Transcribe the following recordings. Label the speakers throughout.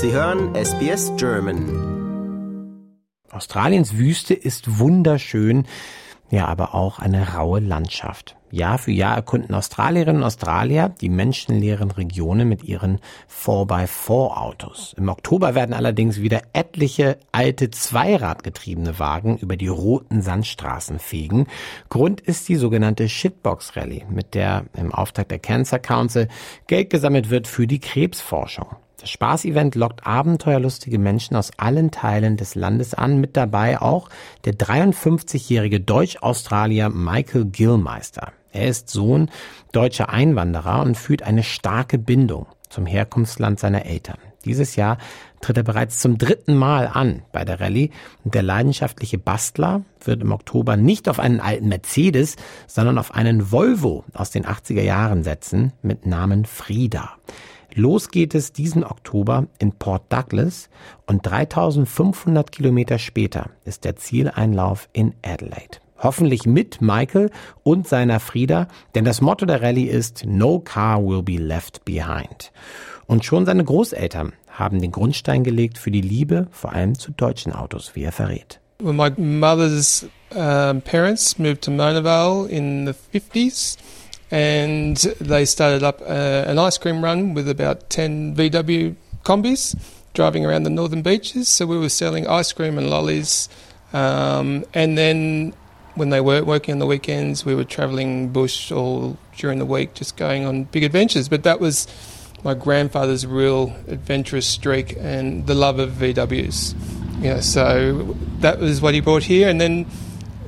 Speaker 1: Sie hören SBS German.
Speaker 2: Australiens Wüste ist wunderschön, ja, aber auch eine raue Landschaft. Jahr für Jahr erkunden Australierinnen und Australier die menschenleeren Regionen mit ihren 4x4-Autos. Im Oktober werden allerdings wieder etliche alte zweiradgetriebene Wagen über die roten Sandstraßen fegen. Grund ist die sogenannte Shitbox Rally, mit der im Auftrag der Cancer Council Geld gesammelt wird für die Krebsforschung. Das Spaßevent lockt abenteuerlustige Menschen aus allen Teilen des Landes an, mit dabei auch der 53-jährige Deutsch-Australier Michael Gillmeister. Er ist Sohn deutscher Einwanderer und fühlt eine starke Bindung zum Herkunftsland seiner Eltern. Dieses Jahr tritt er bereits zum dritten Mal an bei der Rallye und der leidenschaftliche Bastler wird im Oktober nicht auf einen alten Mercedes, sondern auf einen Volvo aus den 80er Jahren setzen mit Namen Frieda. Los geht es diesen Oktober in Port Douglas und 3500 Kilometer später ist der Zieleinlauf in Adelaide. Hoffentlich mit Michael und seiner Frieda, denn das Motto der Rallye ist No car will be left behind. Und schon seine Großeltern haben den Grundstein gelegt für die Liebe, vor allem zu deutschen Autos, wie er verrät.
Speaker 3: Well, my mother's um, parents moved to Mona Vale in the 50s. And they started up uh, an ice cream run with about 10 VW Kombis driving around the northern beaches. So we were selling ice cream and lollies. Um, and then when they weren't working on the weekends, we were travelling bush all during the week, just going on big adventures. But that was my grandfather's real adventurous streak and the love of VWs. Yeah, so that was what he brought here. And then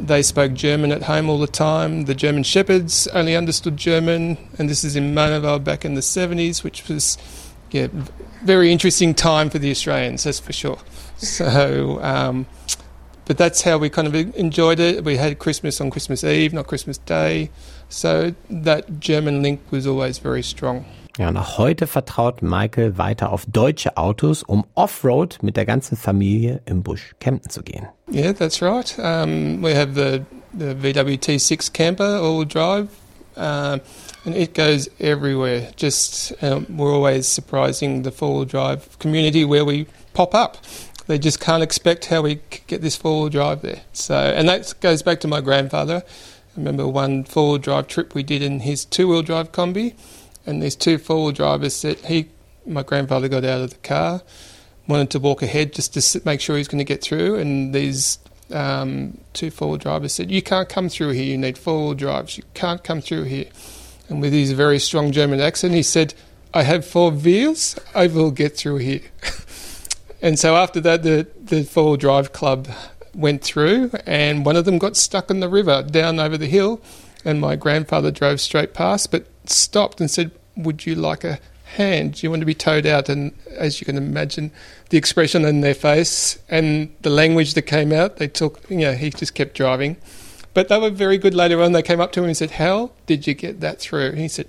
Speaker 3: they spoke German at home all the time. The German Shepherds only understood German, and this is in Mona back in the 70s, which was yeah, very interesting time for the Australians, that's for sure. So, um, but that's how we kind of enjoyed it. We had Christmas on Christmas Eve, not Christmas Day. So that German link was always very strong.
Speaker 2: Ja, und auch heute vertraut Michael weiter auf deutsche Autos, um Offroad mit der ganzen Familie im Busch campen zu gehen.
Speaker 3: Yeah, that's right. Um, we have the, the VW T6 camper all drive. Uh, and it goes everywhere. Just um, we're always surprising the four-wheel drive community where we pop up. They just can't expect how we get this four-wheel drive there. So, and that goes back to my grandfather. I remember one four-wheel drive trip we did in his two-wheel drive Kombi and these two four-wheel drivers said he, my grandfather, got out of the car, wanted to walk ahead just to make sure he's going to get through, and these um, two four-wheel drivers said, "You can't come through here. You need four-wheel drives. You can't come through here." And with his very strong German accent, he said, "I have four wheels. I will get through here." and so after that, the the four-wheel drive club went through, and one of them got stuck in the river down over the hill, and my grandfather drove straight past, but stopped and said, Would you like a hand? Do you want to be towed out? And as you can imagine, the expression in their face and the language that came out, they took, you know, he just kept driving. But they were very good later on. They came up to him and said, How did you get that through? And he said,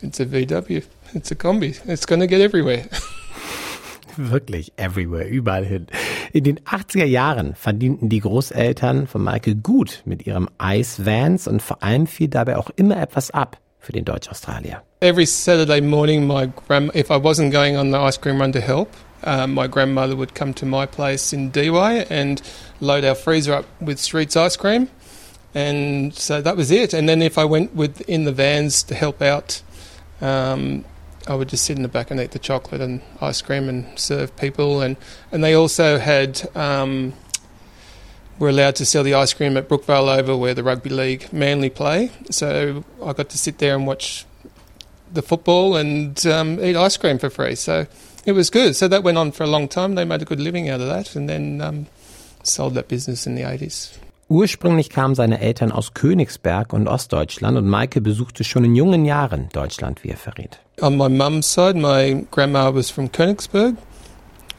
Speaker 3: It's a VW, it's a Kombi, it's going to get everywhere.
Speaker 2: Wirklich everywhere, überall hin. In den 80er Jahren verdienten die Großeltern von Michael gut mit ihrem Ice Vans und vor allem fiel dabei auch immer etwas ab für den Deutsch-Australier.
Speaker 3: Every Saturday morning, my if I wasn't going on the ice cream run to help, um, my grandmother would come to my place in Why and load our freezer up with Streets ice cream. And so that was it. And then if I went with in the vans to help out, um, I would just sit in the back and eat the chocolate and ice cream and serve people. And, and they also had, um, were allowed to sell the ice cream at Brookvale Oval where the rugby league Manly play. So I got to sit there and watch the football and um, eat ice cream for free. So it was good. So that went on for a long time. They made a good living out of that and then um, sold that business in the 80s.
Speaker 2: Ursprünglich kamen seine Eltern aus Königsberg und Ostdeutschland und Maike besuchte schon in jungen Jahren Deutschland, wie er verrät.
Speaker 3: On my mum's side, my grandma was from Königsberg,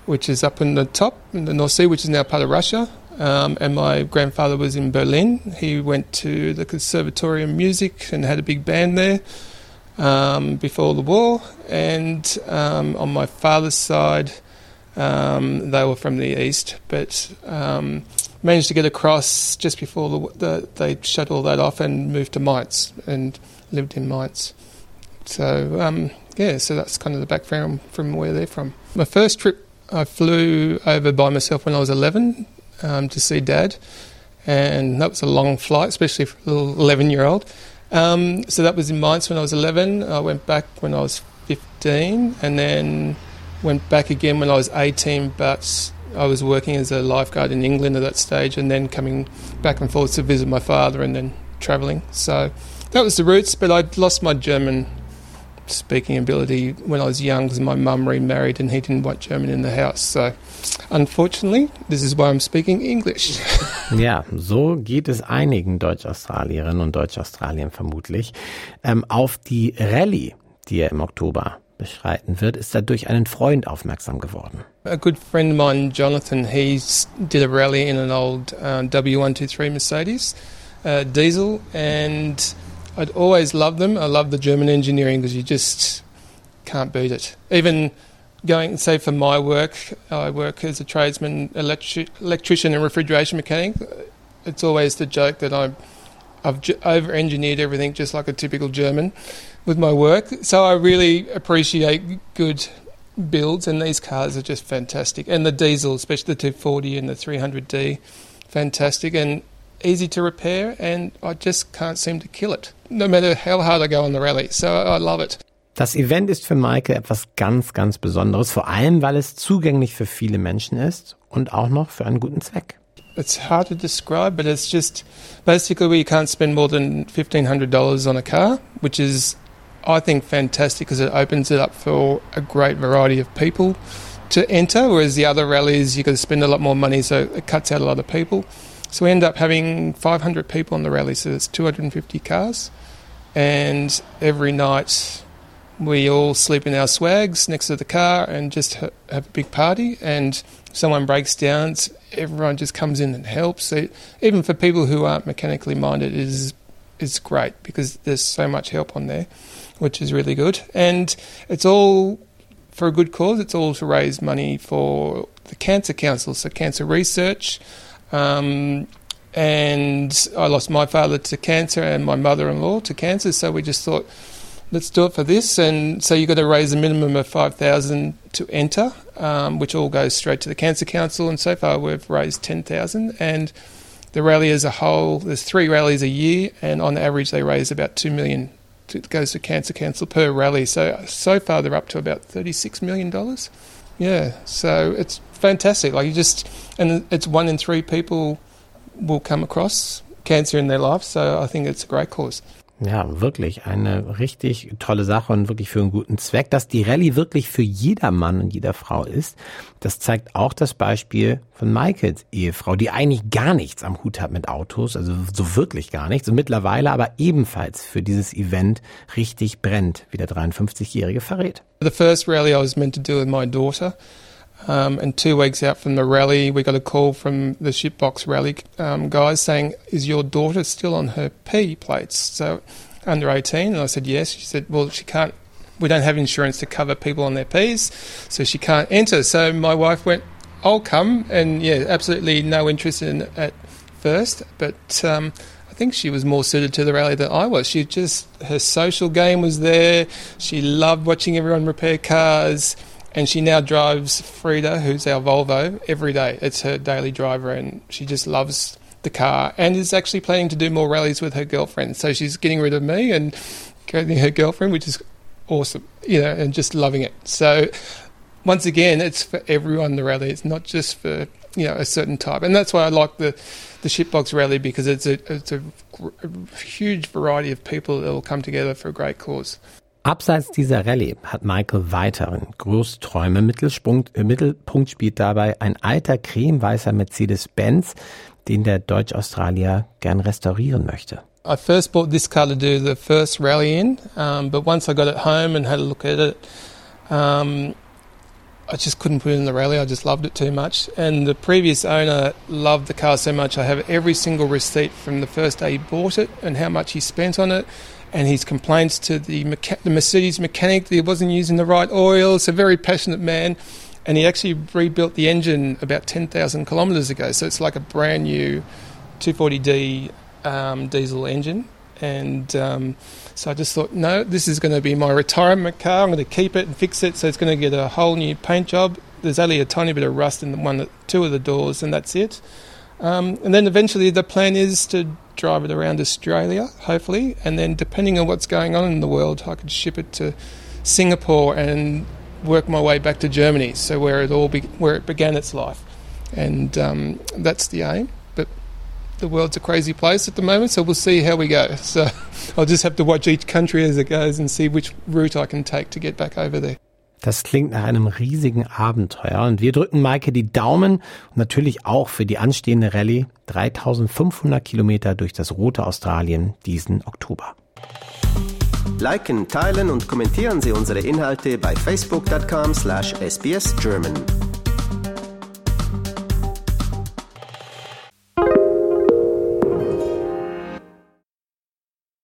Speaker 3: which is up in the top in the North Sea, which is now part of Russia. Um, and my grandfather was in Berlin. He went to the Conservatorium of Music and had a big band there um, before the war. And um, on my father's side, um, they were from the east, but um, managed to get across just before the, the, they shut all that off and moved to Mainz and lived in Mainz. So um, yeah, so that's kind of the background from where they're from. My first trip, I flew over by myself when I was 11 um, to see Dad, and that was a long flight, especially for a little 11 year old. Um, so that was in Mainz when I was 11. I went back when I was 15, and then went back again when I was 18, but I was working as a lifeguard in England at that stage, and then coming back and forth to visit my father, and then travelling. So that was the roots, but I'd lost my German speaking ability when I was young because my mum remarried and he didn't want German in the house. So unfortunately, this is why I'm speaking English.
Speaker 2: Ja, so geht es einigen Deutsch-Australierinnen und Deutsch-Australiern vermutlich. Ähm, auf die Rallye, die er im Oktober beschreiten wird, ist er durch einen Freund aufmerksam geworden.
Speaker 3: A good friend of mine, Jonathan, he did a rally in an old uh, W123 Mercedes uh, diesel and I'd always loved them. I love the German engineering because you just can't beat it. Even going, say, for my work, I work as a tradesman, electric, electrician, and refrigeration mechanic. It's always the joke that I'm, I've over engineered everything just like a typical German with my work. So I really appreciate good builds, and these cars are just fantastic. And the diesel, especially the 240 and the 300D, fantastic. And easy to repair, and I just can't seem to kill it, no matter how hard I go on the rally. So I love it.
Speaker 2: Das Event ist für Maike etwas ganz, ganz Besonderes, vor allem weil es zugänglich für viele Menschen ist und auch noch für einen guten Zweck.
Speaker 3: It's hard to describe, but it's just basically where you can't spend more than $1,500 on a car, which is, I think, fantastic because it opens it up for a great variety of people to enter, whereas the other rallies you got to spend a lot more money, so it cuts out a lot of people. So we end up having 500 people on the rally, so it's 250 cars. And every night we all sleep in our swags next to the car and just have a big party. And someone breaks down, everyone just comes in and helps. So even for people who aren't mechanically minded, it is is great because there's so much help on there, which is really good. And it's all for a good cause. It's all to raise money for the Cancer Council, so cancer research. Um, and I lost my father to cancer and my mother-in-law to cancer. So we just thought, let's do it for this. And so you've got to raise a minimum of five thousand to enter, um, which all goes straight to the Cancer Council. And so far we've raised ten thousand. And the rally as a whole, there's three rallies a year, and on average they raise about two million. It goes to Cancer Council per rally. So so far they're up to about thirty-six million dollars. Yeah, so it's fantastic. Like you just, and it's one in three people will come across cancer in their life. So I think it's a great cause.
Speaker 2: Ja, wirklich eine richtig tolle Sache und wirklich für einen guten Zweck. Dass die Rallye wirklich für jeder Mann und jeder Frau ist, das zeigt auch das Beispiel von Michaels Ehefrau, die eigentlich gar nichts am Hut hat mit Autos, also so wirklich gar nichts und mittlerweile aber ebenfalls für dieses Event richtig brennt, wie der 53-Jährige verrät.
Speaker 3: The first rally I was meant to do with my daughter. Um, and two weeks out from the rally, we got a call from the Shitbox rally um, guys saying, "Is your daughter still on her P plates?" So under 18, and I said yes. She said, "Well, she can't. We don't have insurance to cover people on their P's, so she can't enter." So my wife went, "I'll come," and yeah, absolutely no interest in at first, but. Um, I think she was more suited to the rally than I was. She just her social game was there. She loved watching everyone repair cars and she now drives Frida, who's our Volvo, every day. It's her daily driver, and she just loves the car and is actually planning to do more rallies with her girlfriend. So she's getting rid of me and getting her girlfriend, which is awesome, you know, and just loving it. So once again, it's for everyone the rally. It's not just for you know a certain type, and that's why I like the the Shitbox rally because it's a it's a, a huge variety of people that will come together for a great cause.
Speaker 2: Abseits dieser Rallye hat Michael weiteren Großträume. Äh, Mittelpunkt spielt dabei ein alter cremeweißer Mercedes-Benz, den der Deutsch-Australier gern restaurieren möchte.
Speaker 3: I first bought this car to do the first rally in, um, but once I got it home and had a look at it, um, I just couldn't put it in the rally. I just loved it too much. And the previous owner loved the car so much. I have every single receipt from the first day he bought it and how much he spent on it and his complaints to the, mecha- the Mercedes mechanic that he wasn't using the right oil. It's a very passionate man, and he actually rebuilt the engine about 10,000 kilometres ago. So it's like a brand new 240D um, diesel engine, And um, so I just thought, no, this is going to be my retirement car. I'm going to keep it and fix it. So it's going to get a whole new paint job. There's only a tiny bit of rust in the one, two of the doors, and that's it. Um, and then eventually the plan is to drive it around Australia, hopefully, and then depending on what's going on in the world, I could ship it to Singapore and work my way back to Germany, so where it all be, where it began its life, and um, that's the aim. But the world's a crazy place at the moment, so we'll see how we go. So I'll just have to watch each country as it goes and see which route I can take to get back over there.
Speaker 2: Das klingt nach einem riesigen Abenteuer und wir drücken Maike die Daumen und natürlich auch für die anstehende Rallye 3500 Kilometer durch das rote Australien diesen Oktober.
Speaker 1: Liken, teilen und kommentieren Sie unsere Inhalte bei facebook.com/sbsgerman.